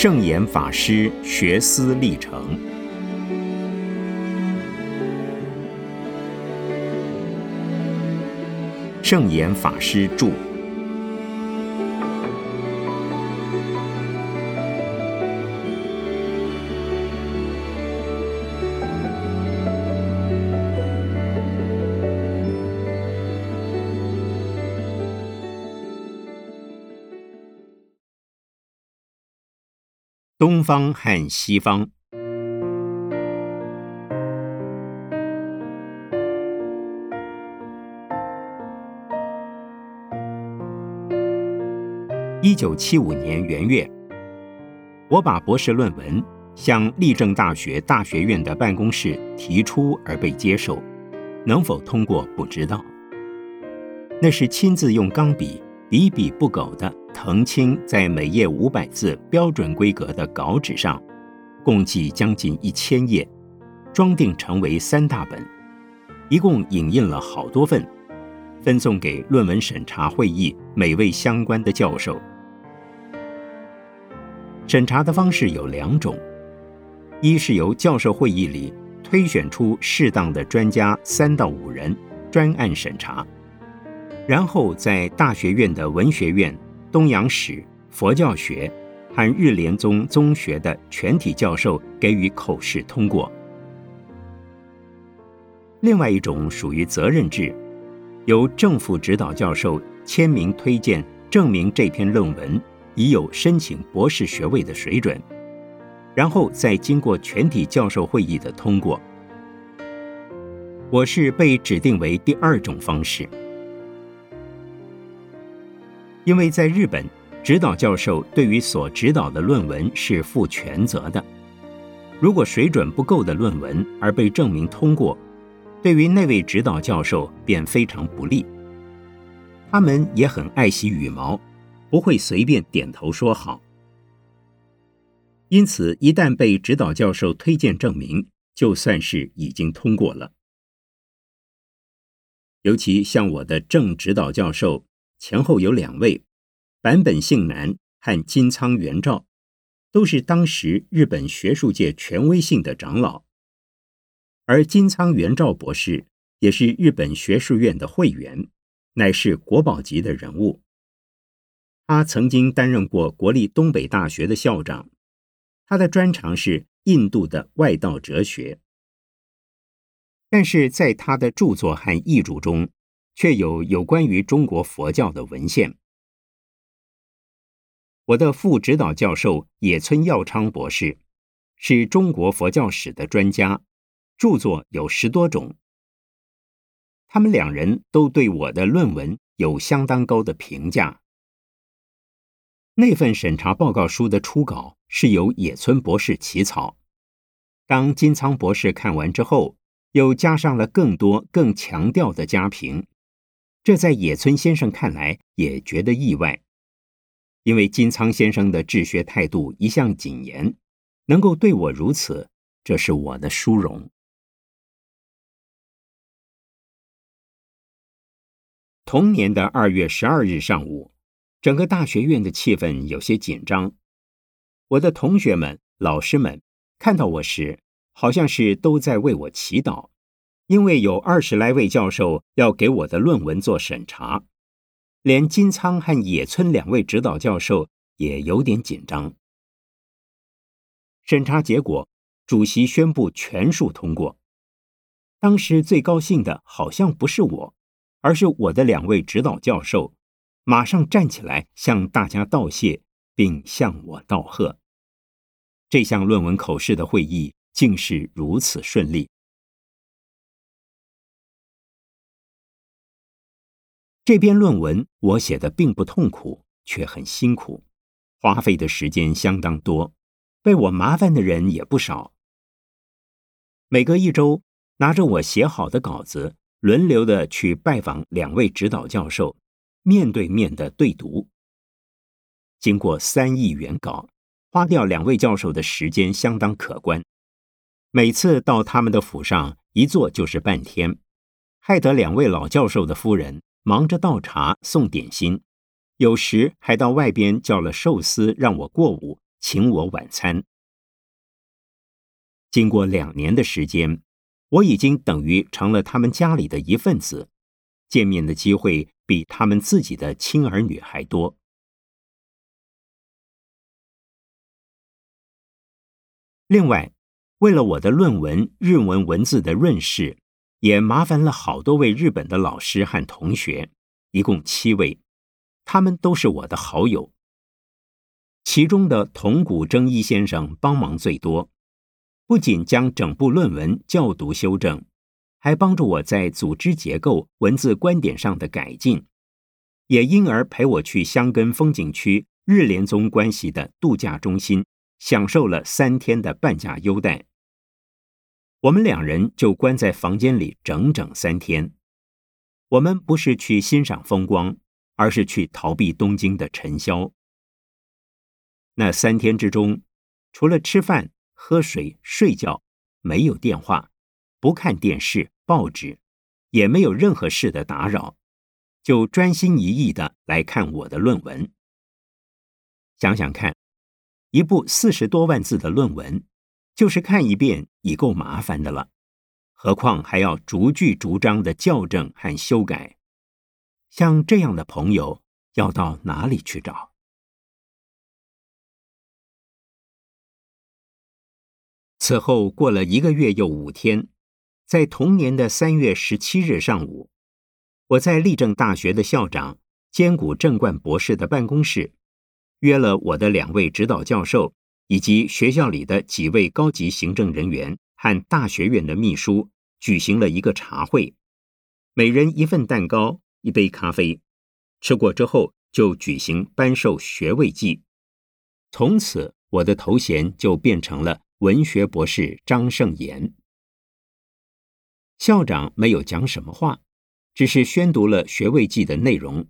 圣严法师学思历程。圣严法师著。东方和西方。一九七五年元月，我把博士论文向立正大学大学院的办公室提出，而被接受。能否通过不知道。那是亲自用钢笔，笔笔不苟的。澄清在每页五百字标准规格的稿纸上，共计将近一千页，装订成为三大本，一共影印了好多份，分送给论文审查会议每位相关的教授。审查的方式有两种：一是由教授会议里推选出适当的专家三到五人专案审查，然后在大学院的文学院。东洋史、佛教学和日莲宗宗学的全体教授给予口试通过。另外一种属于责任制，由政府指导教授签名推荐，证明这篇论文已有申请博士学位的水准，然后再经过全体教授会议的通过。我是被指定为第二种方式。因为在日本，指导教授对于所指导的论文是负全责的。如果水准不够的论文而被证明通过，对于那位指导教授便非常不利。他们也很爱惜羽毛，不会随便点头说好。因此，一旦被指导教授推荐证明，就算是已经通过了。尤其像我的正指导教授。前后有两位，坂本幸男和金仓元照，都是当时日本学术界权威性的长老。而金仓元照博士也是日本学术院的会员，乃是国宝级的人物。他曾经担任过国立东北大学的校长，他的专长是印度的外道哲学，但是在他的著作和译著中。却有有关于中国佛教的文献。我的副指导教授野村耀昌博士是中国佛教史的专家，著作有十多种。他们两人都对我的论文有相当高的评价。那份审查报告书的初稿是由野村博士起草，当金仓博士看完之后，又加上了更多更强调的加评。这在野村先生看来也觉得意外，因为金仓先生的治学态度一向谨严，能够对我如此，这是我的殊荣。同年的二月十二日上午，整个大学院的气氛有些紧张。我的同学们、老师们看到我时，好像是都在为我祈祷。因为有二十来位教授要给我的论文做审查，连金仓和野村两位指导教授也有点紧张。审查结果，主席宣布全数通过。当时最高兴的好像不是我，而是我的两位指导教授，马上站起来向大家道谢，并向我道贺。这项论文口试的会议竟是如此顺利。这篇论文我写的并不痛苦，却很辛苦，花费的时间相当多，被我麻烦的人也不少。每隔一周，拿着我写好的稿子，轮流的去拜访两位指导教授，面对面的对读。经过三亿原稿，花掉两位教授的时间相当可观。每次到他们的府上一坐就是半天，害得两位老教授的夫人。忙着倒茶送点心，有时还到外边叫了寿司让我过午，请我晚餐。经过两年的时间，我已经等于成了他们家里的一份子，见面的机会比他们自己的亲儿女还多。另外，为了我的论文日文文字的润饰，也麻烦了好多位日本的老师和同学，一共七位，他们都是我的好友。其中的桐谷征一先生帮忙最多，不仅将整部论文校读修正，还帮助我在组织结构、文字观点上的改进，也因而陪我去香根风景区日莲宗关系的度假中心。享受了三天的半价优待，我们两人就关在房间里整整三天。我们不是去欣赏风光，而是去逃避东京的尘嚣。那三天之中，除了吃饭、喝水、睡觉，没有电话，不看电视、报纸，也没有任何事的打扰，就专心一意的来看我的论文。想想看。一部四十多万字的论文，就是看一遍已够麻烦的了，何况还要逐句逐章的校正和修改。像这样的朋友，要到哪里去找？此后过了一个月又五天，在同年的三月十七日上午，我在立正大学的校长兼谷正冠博士的办公室。约了我的两位指导教授，以及学校里的几位高级行政人员和大学院的秘书，举行了一个茶会，每人一份蛋糕，一杯咖啡。吃过之后，就举行颁授学位祭。从此，我的头衔就变成了文学博士张胜言。校长没有讲什么话，只是宣读了学位祭的内容，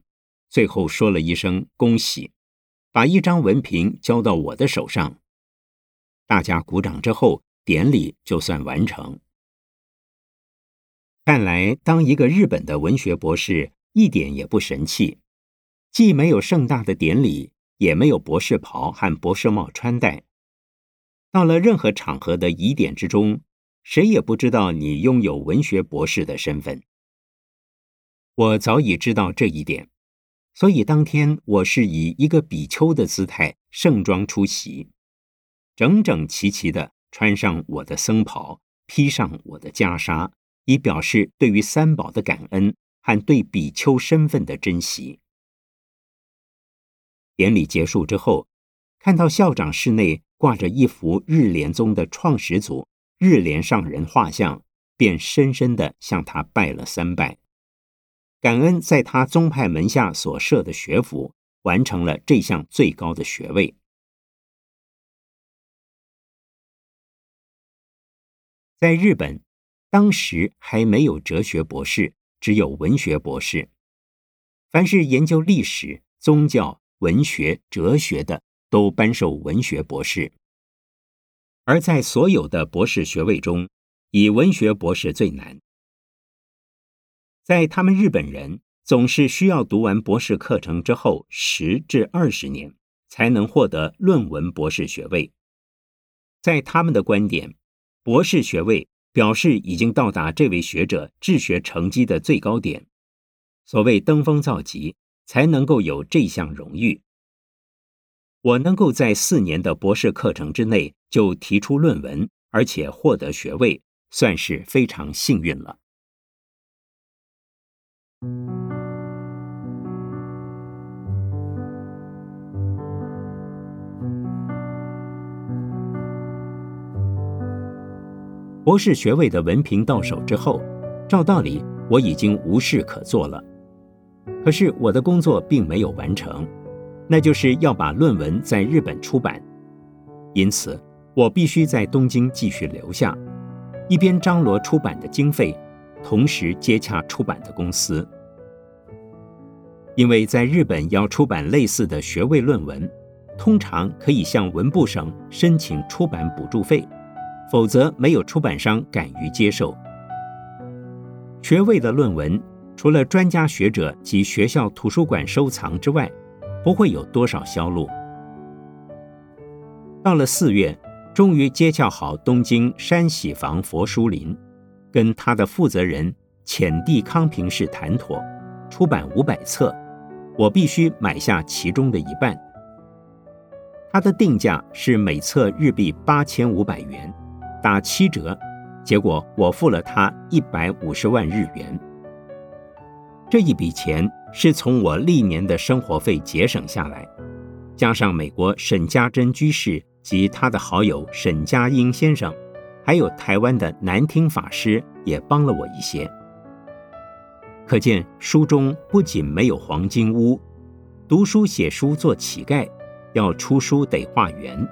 最后说了一声恭喜。把一张文凭交到我的手上，大家鼓掌之后，典礼就算完成。看来，当一个日本的文学博士一点也不神气，既没有盛大的典礼，也没有博士袍和博士帽穿戴。到了任何场合的疑点之中，谁也不知道你拥有文学博士的身份。我早已知道这一点。所以当天我是以一个比丘的姿态盛装出席，整整齐齐的穿上我的僧袍，披上我的袈裟，以表示对于三宝的感恩和对比丘身份的珍惜。典礼结束之后，看到校长室内挂着一幅日莲宗的创始祖日莲上人画像，便深深的向他拜了三拜。感恩在他宗派门下所设的学府完成了这项最高的学位。在日本，当时还没有哲学博士，只有文学博士。凡是研究历史、宗教、文学、哲学的，都颁授文学博士。而在所有的博士学位中，以文学博士最难。在他们日本人总是需要读完博士课程之后十至二十年，才能获得论文博士学位。在他们的观点，博士学位表示已经到达这位学者治学成绩的最高点，所谓登峰造极，才能够有这项荣誉。我能够在四年的博士课程之内就提出论文，而且获得学位，算是非常幸运了。博士学位的文凭到手之后，照道理我已经无事可做了。可是我的工作并没有完成，那就是要把论文在日本出版。因此，我必须在东京继续留下，一边张罗出版的经费。同时接洽出版的公司，因为在日本要出版类似的学位论文，通常可以向文部省申请出版补助费，否则没有出版商敢于接受。学位的论文除了专家学者及学校图书馆收藏之外，不会有多少销路。到了四月，终于接洽好东京山喜房佛书林，跟他的负责人浅地康平氏谈妥，出版五百册，我必须买下其中的一半。他的定价是每册日币八千五百元，打七折，结果我付了他一百五十万日元。这一笔钱是从我历年的生活费节省下来，加上美国沈家珍居士及他的好友沈家英先生，还有台湾的南听法师也帮了我一些。可见书中不仅没有黄金屋，读书写书做乞丐。要出书得化缘。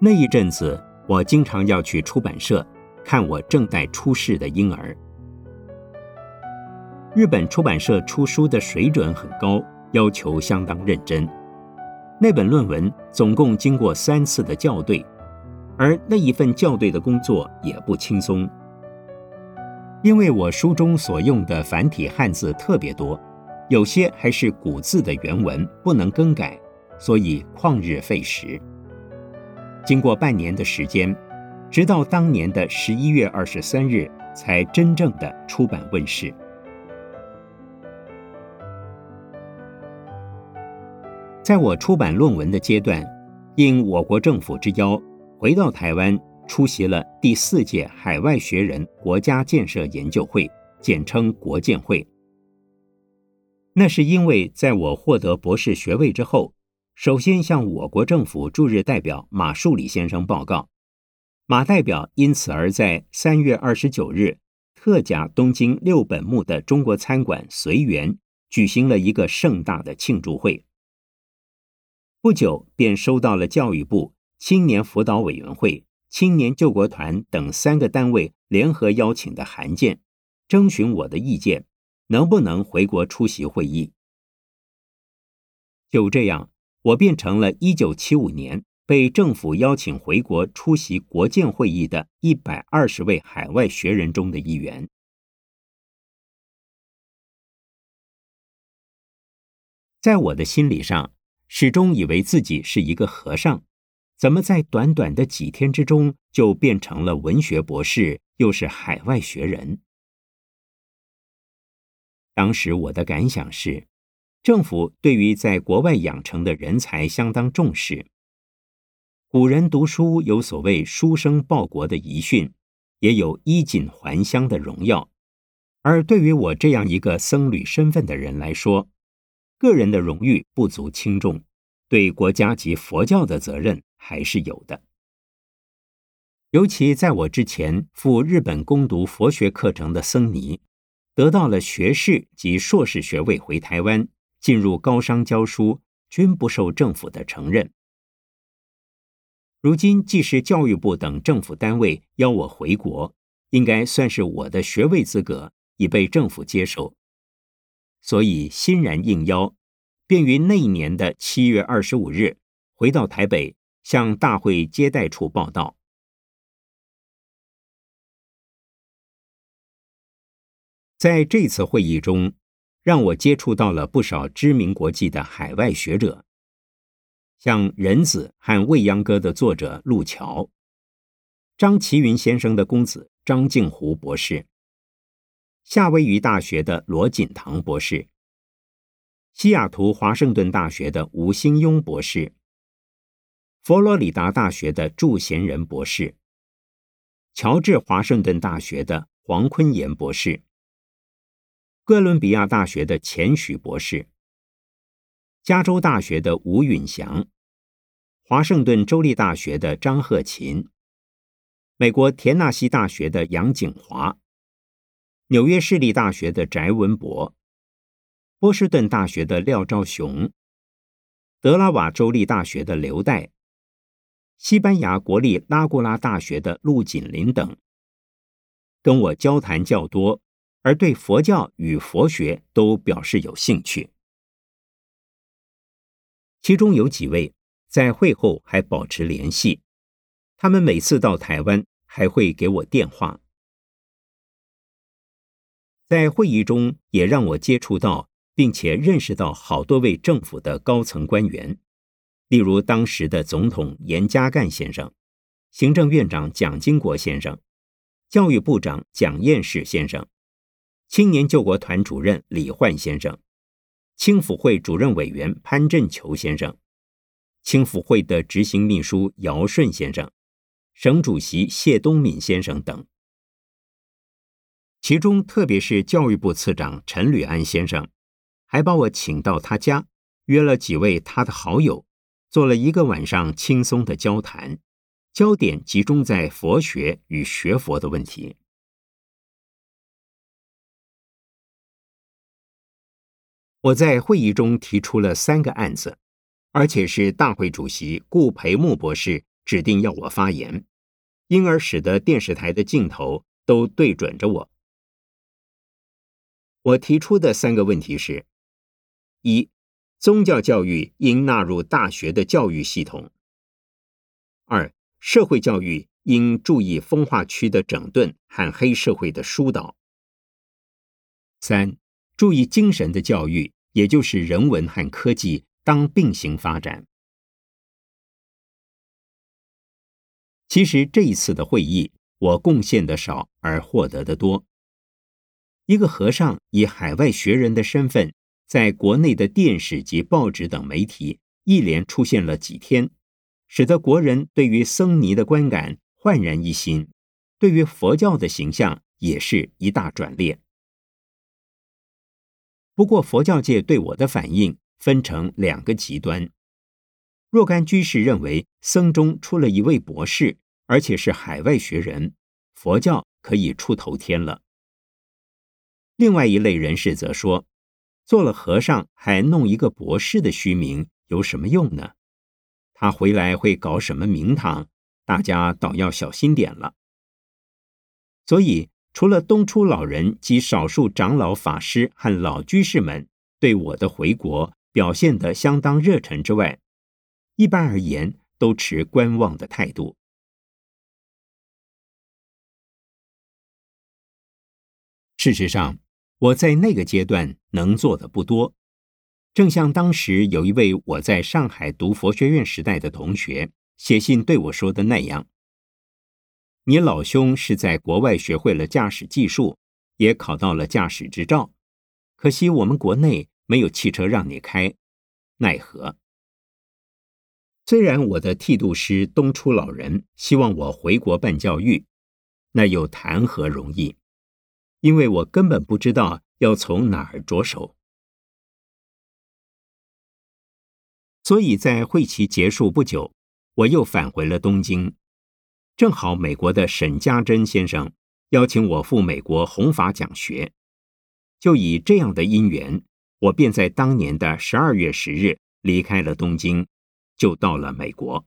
那一阵子，我经常要去出版社看我正在出世的婴儿。日本出版社出书的水准很高，要求相当认真。那本论文总共经过三次的校对，而那一份校对的工作也不轻松，因为我书中所用的繁体汉字特别多。有些还是古字的原文，不能更改，所以旷日费时。经过半年的时间，直到当年的十一月二十三日，才真正的出版问世。在我出版论文的阶段，应我国政府之邀，回到台湾出席了第四届海外学人国家建设研究会，简称国建会。那是因为在我获得博士学位之后，首先向我国政府驻日代表马树礼先生报告，马代表因此而在三月二十九日特甲东京六本木的中国餐馆随园举行了一个盛大的庆祝会。不久便收到了教育部青年辅导委员会、青年救国团等三个单位联合邀请的函件，征询我的意见。能不能回国出席会议？就这样，我变成了1975年被政府邀请回国出席国建会议的一百二十位海外学人中的一员。在我的心理上，始终以为自己是一个和尚，怎么在短短的几天之中就变成了文学博士，又是海外学人？当时我的感想是，政府对于在国外养成的人才相当重视。古人读书有所谓“书生报国”的遗训，也有衣锦还乡的荣耀。而对于我这样一个僧侣身份的人来说，个人的荣誉不足轻重，对国家及佛教的责任还是有的。尤其在我之前赴日本攻读佛学课程的僧尼。得到了学士及硕士学位，回台湾进入高商教书，均不受政府的承认。如今既是教育部等政府单位邀我回国，应该算是我的学位资格已被政府接受，所以欣然应邀，便于那一年的七月二十五日回到台北，向大会接待处报道。在这次会议中，让我接触到了不少知名国际的海外学者，像仁子和未央歌的作者陆桥，张其云先生的公子张敬湖博士，夏威夷大学的罗锦堂博士，西雅图华盛顿大学的吴兴庸博士，佛罗里达大学的祝贤仁博士，乔治华盛顿大学的黄坤炎博士。哥伦比亚大学的钱许博士，加州大学的吴允祥，华盛顿州立大学的张鹤琴，美国田纳西大学的杨景华，纽约市立大学的翟文博，波士顿大学的廖昭雄，德拉瓦州立大学的刘代，西班牙国立拉古拉大学的陆锦林等，跟我交谈较多。而对佛教与佛学都表示有兴趣，其中有几位在会后还保持联系，他们每次到台湾还会给我电话。在会议中也让我接触到并且认识到好多位政府的高层官员，例如当时的总统严家淦先生、行政院长蒋经国先生、教育部长蒋彦士先生、青年救国团主任李焕先生、青辅会主任委员潘振球先生、青辅会的执行秘书姚顺先生、省主席谢东敏先生等。其中，特别是教育部次长陈履安先生，还把我请到他家，约了几位他的好友。做了一个晚上轻松的交谈，焦点集中在佛学与学佛的问题。我在会议中提出了三个案子，而且是大会主席顾培木博士指定要我发言，因而使得电视台的镜头都对准着我。我提出的三个问题是：一。宗教教育应纳入大学的教育系统。二、社会教育应注意风化区的整顿和黑社会的疏导。三、注意精神的教育，也就是人文和科技当并行发展。其实这一次的会议，我贡献的少，而获得的多。一个和尚以海外学人的身份。在国内的电视及报纸等媒体一连出现了几天，使得国人对于僧尼的观感焕然一新，对于佛教的形象也是一大转变。不过，佛教界对我的反应分成两个极端：若干居士认为僧中出了一位博士，而且是海外学人，佛教可以出头天了；另外一类人士则说。做了和尚还弄一个博士的虚名，有什么用呢？他回来会搞什么名堂？大家倒要小心点了。所以，除了东初老人及少数长老法师和老居士们对我的回国表现得相当热忱之外，一般而言都持观望的态度。事实上。我在那个阶段能做的不多，正像当时有一位我在上海读佛学院时代的同学写信对我说的那样：“你老兄是在国外学会了驾驶技术，也考到了驾驶执照，可惜我们国内没有汽车让你开，奈何？”虽然我的剃度师东初老人希望我回国办教育，那又谈何容易？因为我根本不知道要从哪儿着手，所以在会期结束不久，我又返回了东京。正好美国的沈家珍先生邀请我赴美国弘法讲学，就以这样的因缘，我便在当年的十二月十日离开了东京，就到了美国。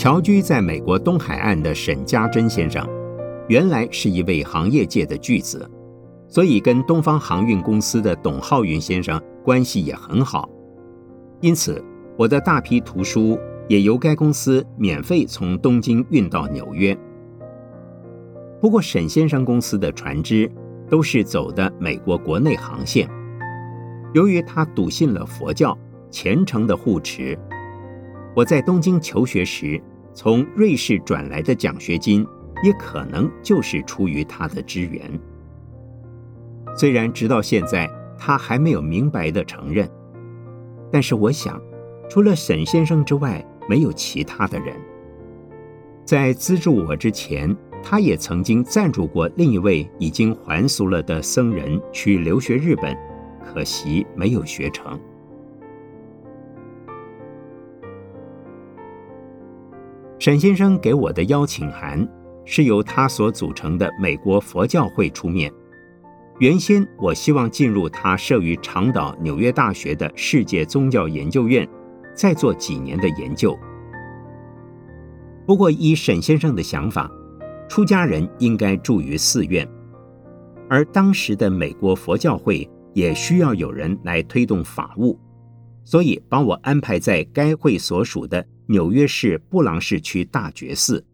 侨居在美国东海岸的沈家珍先生，原来是一位行业界的巨子，所以跟东方航运公司的董浩云先生关系也很好。因此，我的大批图书也由该公司免费从东京运到纽约。不过，沈先生公司的船只都是走的美国国内航线。由于他笃信了佛教，虔诚的护持，我在东京求学时。从瑞士转来的奖学金，也可能就是出于他的支援。虽然直到现在他还没有明白的承认，但是我想，除了沈先生之外，没有其他的人。在资助我之前，他也曾经赞助过另一位已经还俗了的僧人去留学日本，可惜没有学成。沈先生给我的邀请函是由他所组成的美国佛教会出面。原先我希望进入他设于长岛纽约大学的世界宗教研究院，再做几年的研究。不过，依沈先生的想法，出家人应该住于寺院，而当时的美国佛教会也需要有人来推动法务，所以把我安排在该会所属的纽约市布朗市区大觉寺。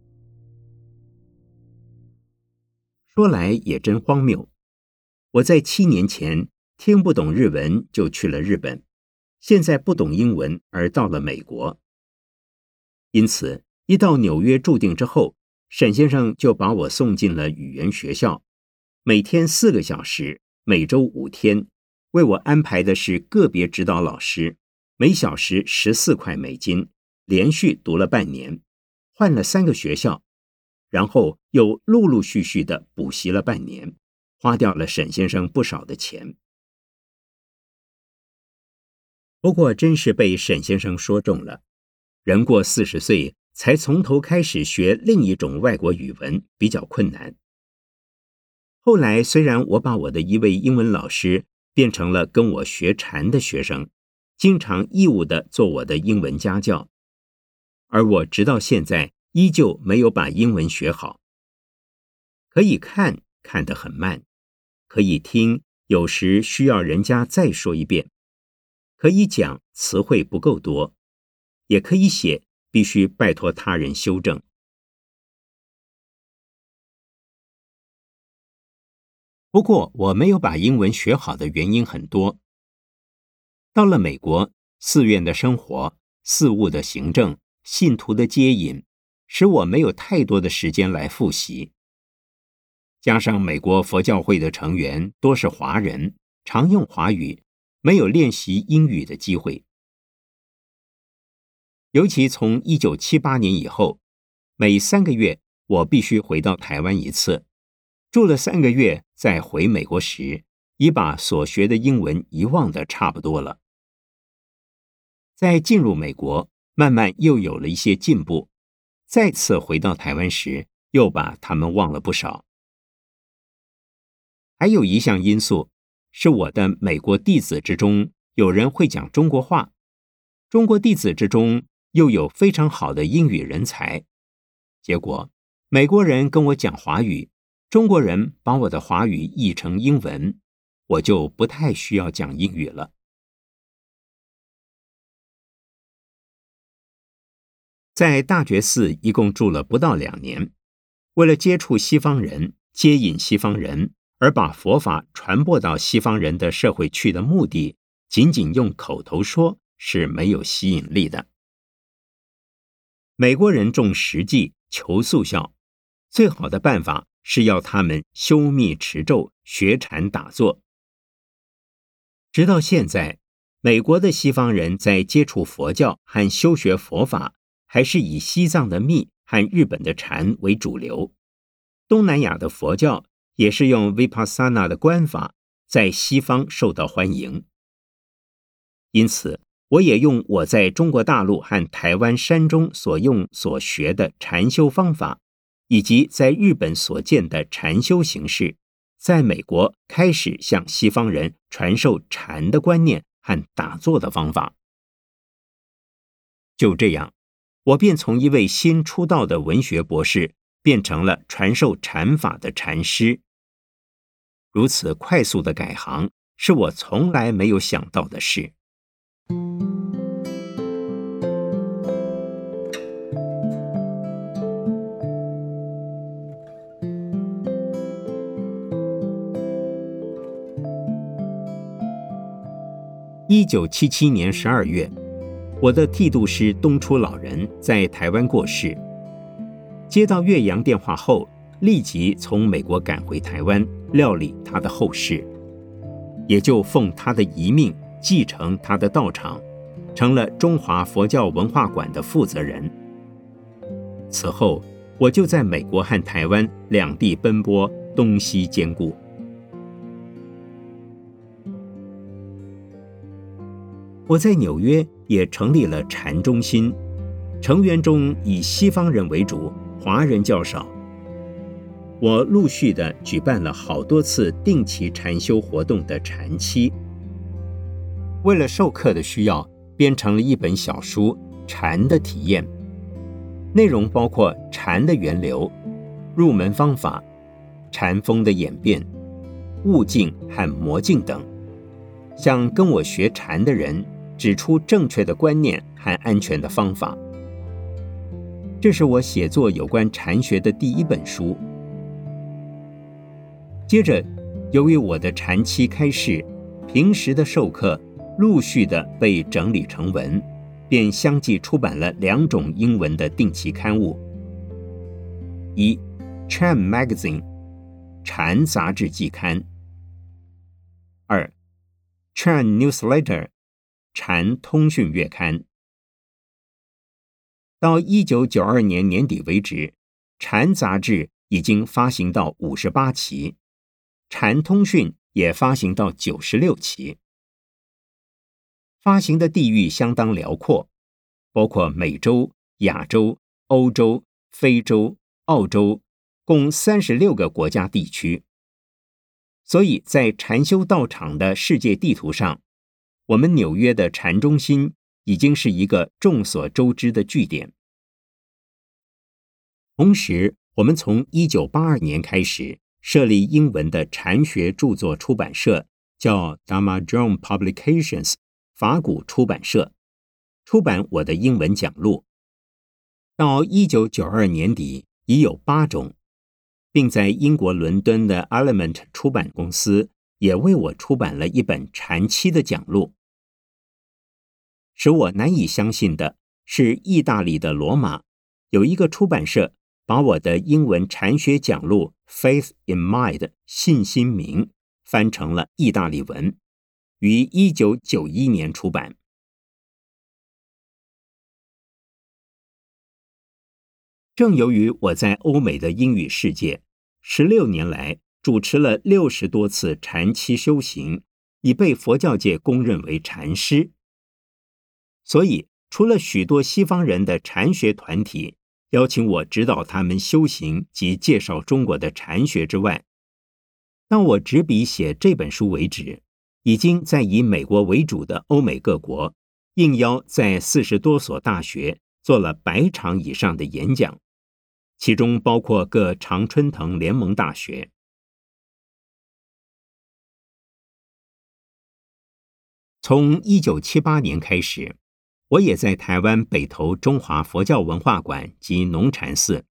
说来也真荒谬，我在七年前听不懂日文就去了日本，现在不懂英文而到了美国。因此，一到纽约住定之后，沈先生就把我送进了语言学校，每天四个小时，每周五天，为我安排的是个别指导老师，每小时十四块美金，连续读了半年，换了三个学校。然后又陆陆续续的补习了半年，花掉了沈先生不少的钱。不过真是被沈先生说中了，人过四十岁才从头开始学另一种外国语文比较困难。后来虽然我把我的一位英文老师变成了跟我学禅的学生，经常义务的做我的英文家教，而我直到现在。依旧没有把英文学好。可以看，看得很慢；可以听，有时需要人家再说一遍；可以讲，词汇不够多；也可以写，必须拜托他人修正。不过，我没有把英文学好的原因很多。到了美国，寺院的生活、寺务的行政、信徒的接引。使我没有太多的时间来复习，加上美国佛教会的成员多是华人，常用华语，没有练习英语的机会。尤其从一九七八年以后，每三个月我必须回到台湾一次，住了三个月在回美国时，已把所学的英文遗忘的差不多了。在进入美国，慢慢又有了一些进步。再次回到台湾时，又把他们忘了不少。还有一项因素，是我的美国弟子之中有人会讲中国话，中国弟子之中又有非常好的英语人才。结果，美国人跟我讲华语，中国人把我的华语译成英文，我就不太需要讲英语了。在大觉寺一共住了不到两年，为了接触西方人、接引西方人，而把佛法传播到西方人的社会去的目的，仅仅用口头说是没有吸引力的。美国人重实际、求速效，最好的办法是要他们修密持咒、学禅打坐。直到现在，美国的西方人在接触佛教和修学佛法。还是以西藏的密和日本的禅为主流，东南亚的佛教也是用 Vipassana 的观法，在西方受到欢迎。因此，我也用我在中国大陆和台湾山中所用所学的禅修方法，以及在日本所见的禅修形式，在美国开始向西方人传授禅的观念和打坐的方法。就这样。我便从一位新出道的文学博士，变成了传授禅法的禅师。如此快速的改行，是我从来没有想到的事。九七七年十二月。我的剃度师东初老人在台湾过世，接到岳阳电话后，立即从美国赶回台湾料理他的后事，也就奉他的遗命继承他的道场，成了中华佛教文化馆的负责人。此后，我就在美国和台湾两地奔波，东西兼顾。我在纽约也成立了禅中心，成员中以西方人为主，华人较少。我陆续的举办了好多次定期禅修活动的禅期。为了授课的需要，编成了一本小书《禅的体验》，内容包括禅的源流、入门方法、禅风的演变、悟境和魔境等，想跟我学禅的人。指出正确的观念和安全的方法。这是我写作有关禅学的第一本书。接着，由于我的禅期开始，平时的授课陆续的被整理成文，便相继出版了两种英文的定期刊物：一《Chan Magazine》禅杂志季刊；二《Chan Newsletter》禅通讯月刊。到一九九二年年底为止，禅杂志已经发行到五十八期。禅通讯也发行到九十六期，发行的地域相当辽阔，包括美洲、亚洲、欧洲、非洲、澳洲，共三十六个国家地区。所以在禅修道场的世界地图上，我们纽约的禅中心已经是一个众所周知的据点。同时，我们从一九八二年开始。设立英文的禅学著作出版社，叫 Dharma Publications，法古出版社，出版我的英文讲录。到一九九二年底，已有八种，并在英国伦敦的 Element 出版公司也为我出版了一本禅期的讲录。使我难以相信的是，意大利的罗马有一个出版社。把我的英文禅学讲录《Faith in Mind》信心名翻成了意大利文，于一九九一年出版。正由于我在欧美的英语世界十六年来主持了六十多次禅期修行，已被佛教界公认为禅师，所以除了许多西方人的禅学团体。邀请我指导他们修行及介绍中国的禅学之外，到我执笔写这本书为止，已经在以美国为主的欧美各国应邀在四十多所大学做了百场以上的演讲，其中包括各常春藤联盟大学。从一九七八年开始。我也在台湾北投中华佛教文化馆及农禅寺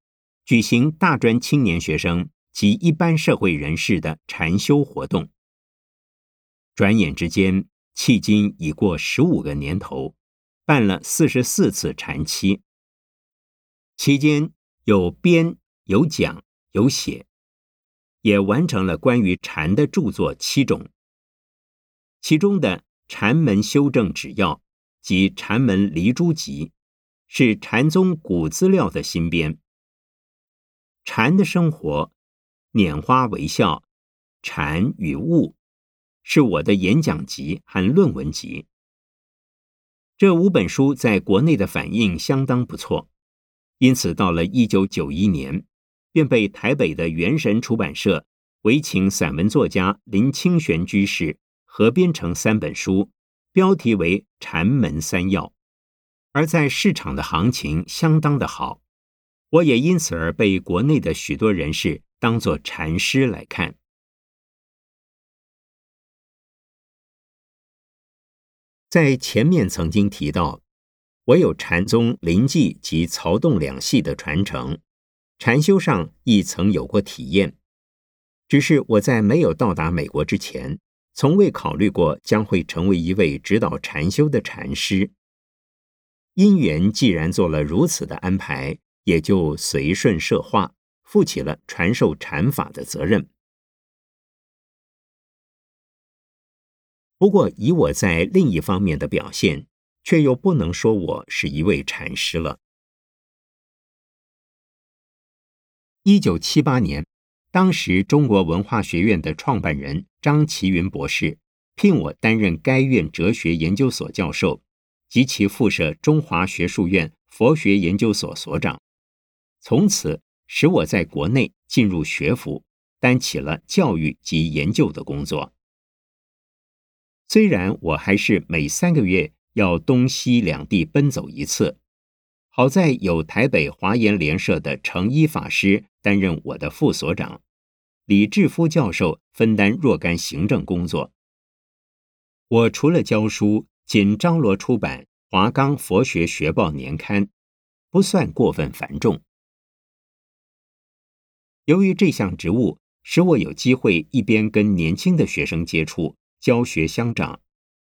举行大专青年学生及一般社会人士的禅修活动。转眼之间，迄今已过十五个年头，办了四十四次禅期，期间有编、有讲、有写，也完成了关于禅的著作七种，其中的《禅门修正指要》。及《禅门离诸集》是禅宗古资料的新编。禅的生活，拈花微笑，禅与悟，是我的演讲集和论文集。这五本书在国内的反应相当不错，因此到了一九九一年，便被台北的元神出版社委请散文作家林清玄居士合编成三本书。标题为《禅门三要》，而在市场的行情相当的好，我也因此而被国内的许多人士当作禅师来看。在前面曾经提到，我有禅宗临济及曹洞两系的传承，禅修上亦曾有过体验，只是我在没有到达美国之前。从未考虑过将会成为一位指导禅修的禅师。因缘既然做了如此的安排，也就随顺设化，负起了传授禅法的责任。不过，以我在另一方面的表现，却又不能说我是一位禅师了。一九七八年。当时，中国文化学院的创办人张其云博士聘我担任该院哲学研究所教授及其附设中华学术院佛学研究所所长，从此使我在国内进入学府，担起了教育及研究的工作。虽然我还是每三个月要东西两地奔走一次，好在有台北华严联社的成一法师担任我的副所长。李志夫教授分担若干行政工作。我除了教书，仅张罗出版《华冈佛学学报》年刊，不算过分繁重。由于这项职务，使我有机会一边跟年轻的学生接触、教学相长，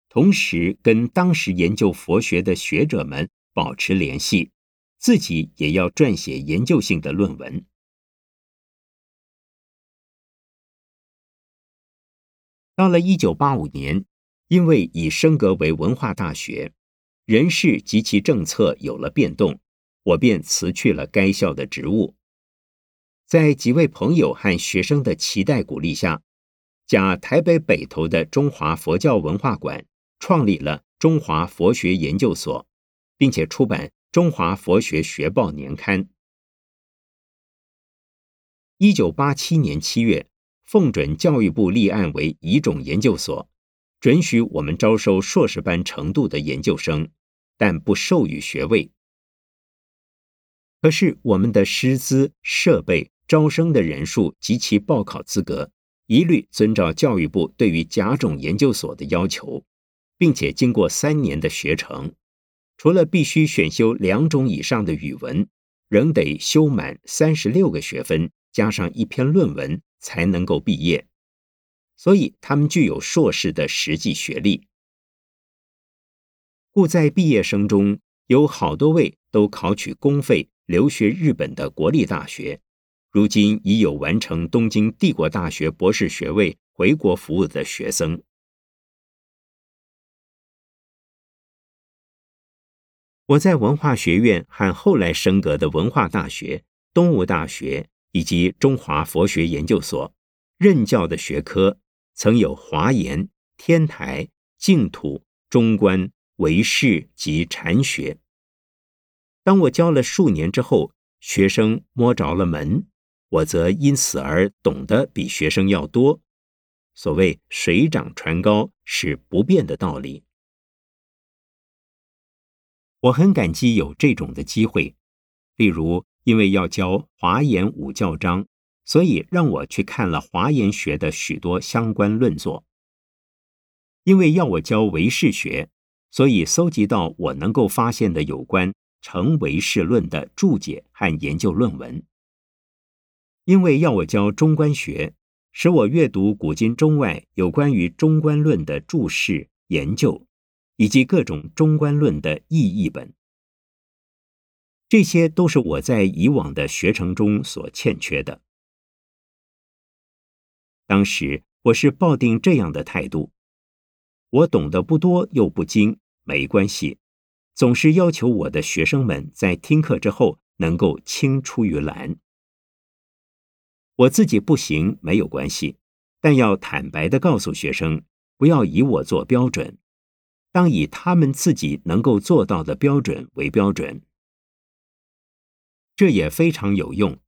同时跟当时研究佛学的学者们保持联系，自己也要撰写研究性的论文。到了一九八五年，因为已升格为文化大学，人事及其政策有了变动，我便辞去了该校的职务。在几位朋友和学生的期待鼓励下，甲台北北投的中华佛教文化馆创立了中华佛学研究所，并且出版《中华佛学学报》年刊。一九八七年七月。奉准教育部立案为乙种研究所，准许我们招收硕士班程度的研究生，但不授予学位。可是我们的师资、设备、招生的人数及其报考资格，一律遵照教育部对于甲种研究所的要求，并且经过三年的学程，除了必须选修两种以上的语文，仍得修满三十六个学分，加上一篇论文。才能够毕业，所以他们具有硕士的实际学历。故在毕业生中有好多位都考取公费留学日本的国立大学，如今已有完成东京帝国大学博士学位回国服务的学生。我在文化学院和后来升格的文化大学、东吴大学。以及中华佛学研究所任教的学科，曾有华严、天台、净土、中观、唯识及禅学。当我教了数年之后，学生摸着了门，我则因此而懂得比学生要多。所谓水涨船高是不变的道理。我很感激有这种的机会，例如。因为要教华严五教章，所以让我去看了华严学的许多相关论作。因为要我教唯识学，所以搜集到我能够发现的有关成唯识论的注解和研究论文。因为要我教中观学，使我阅读古今中外有关于中观论的注释研究，以及各种中观论的译译本。这些都是我在以往的学程中所欠缺的。当时我是抱定这样的态度：我懂得不多又不精，没关系，总是要求我的学生们在听课之后能够青出于蓝。我自己不行没有关系，但要坦白的告诉学生，不要以我做标准，当以他们自己能够做到的标准为标准。这也非常有用。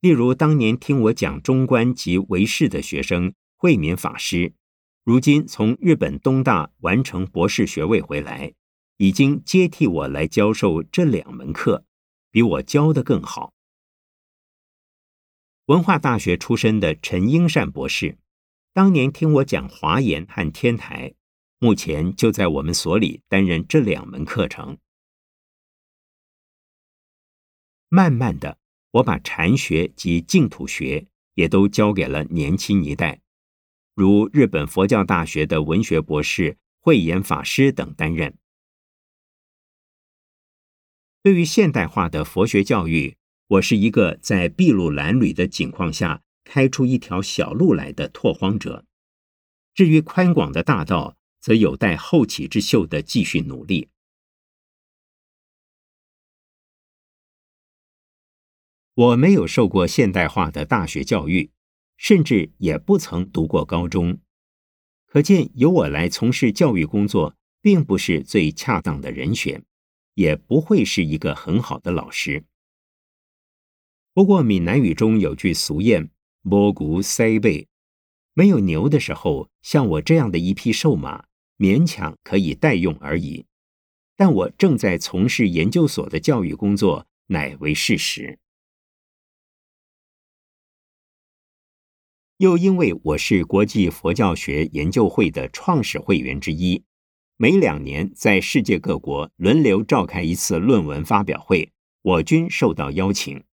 例如，当年听我讲中观及唯识的学生慧敏法师，如今从日本东大完成博士学位回来，已经接替我来教授这两门课，比我教的更好。文化大学出身的陈英善博士，当年听我讲华严和天台，目前就在我们所里担任这两门课程。慢慢的，我把禅学及净土学也都交给了年轻一代，如日本佛教大学的文学博士慧眼法师等担任。对于现代化的佛学教育，我是一个在筚路蓝缕的情况下开出一条小路来的拓荒者。至于宽广的大道，则有待后起之秀的继续努力。我没有受过现代化的大学教育，甚至也不曾读过高中，可见由我来从事教育工作，并不是最恰当的人选，也不会是一个很好的老师。不过闽南语中有句俗谚：“摸骨塞背”，没有牛的时候，像我这样的一匹瘦马，勉强可以代用而已。但我正在从事研究所的教育工作，乃为事实。又因为我是国际佛教学研究会的创始会员之一，每两年在世界各国轮流召开一次论文发表会，我均受到邀请。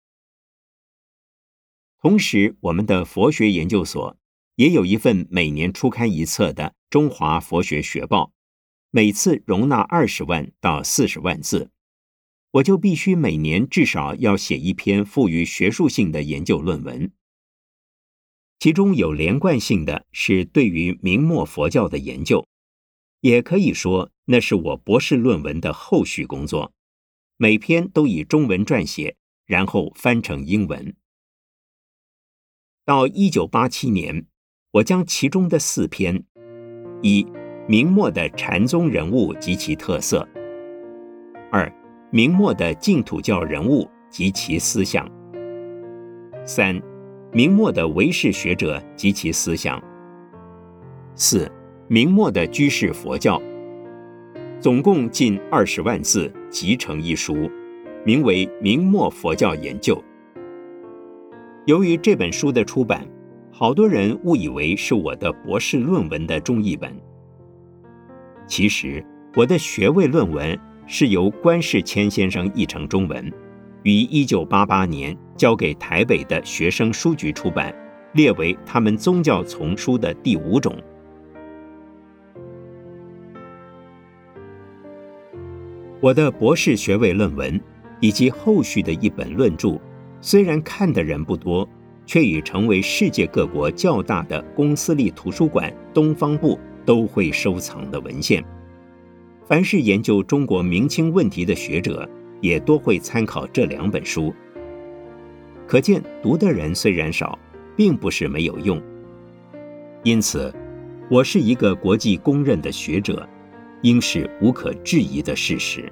同时，我们的佛学研究所也有一份每年初刊一册的《中华佛学学报》，每次容纳二十万到四十万字，我就必须每年至少要写一篇富于学术性的研究论文。其中有连贯性的是对于明末佛教的研究，也可以说那是我博士论文的后续工作。每篇都以中文撰写，然后翻成英文。到一九八七年，我将其中的四篇：一、明末的禅宗人物及其特色；二、明末的净土教人物及其思想；三。明末的唯识学者及其思想。四，明末的居士佛教，总共近二十万字，集成一书，名为《明末佛教研究》。由于这本书的出版，好多人误以为是我的博士论文的中译本。其实，我的学位论文是由关世谦先生译成中文。于一九八八年交给台北的学生书局出版，列为他们宗教丛书的第五种。我的博士学位论文以及后续的一本论著，虽然看的人不多，却已成为世界各国较大的公私立图书馆东方部都会收藏的文献。凡是研究中国明清问题的学者。也多会参考这两本书，可见读的人虽然少，并不是没有用。因此，我是一个国际公认的学者，应是无可置疑的事实。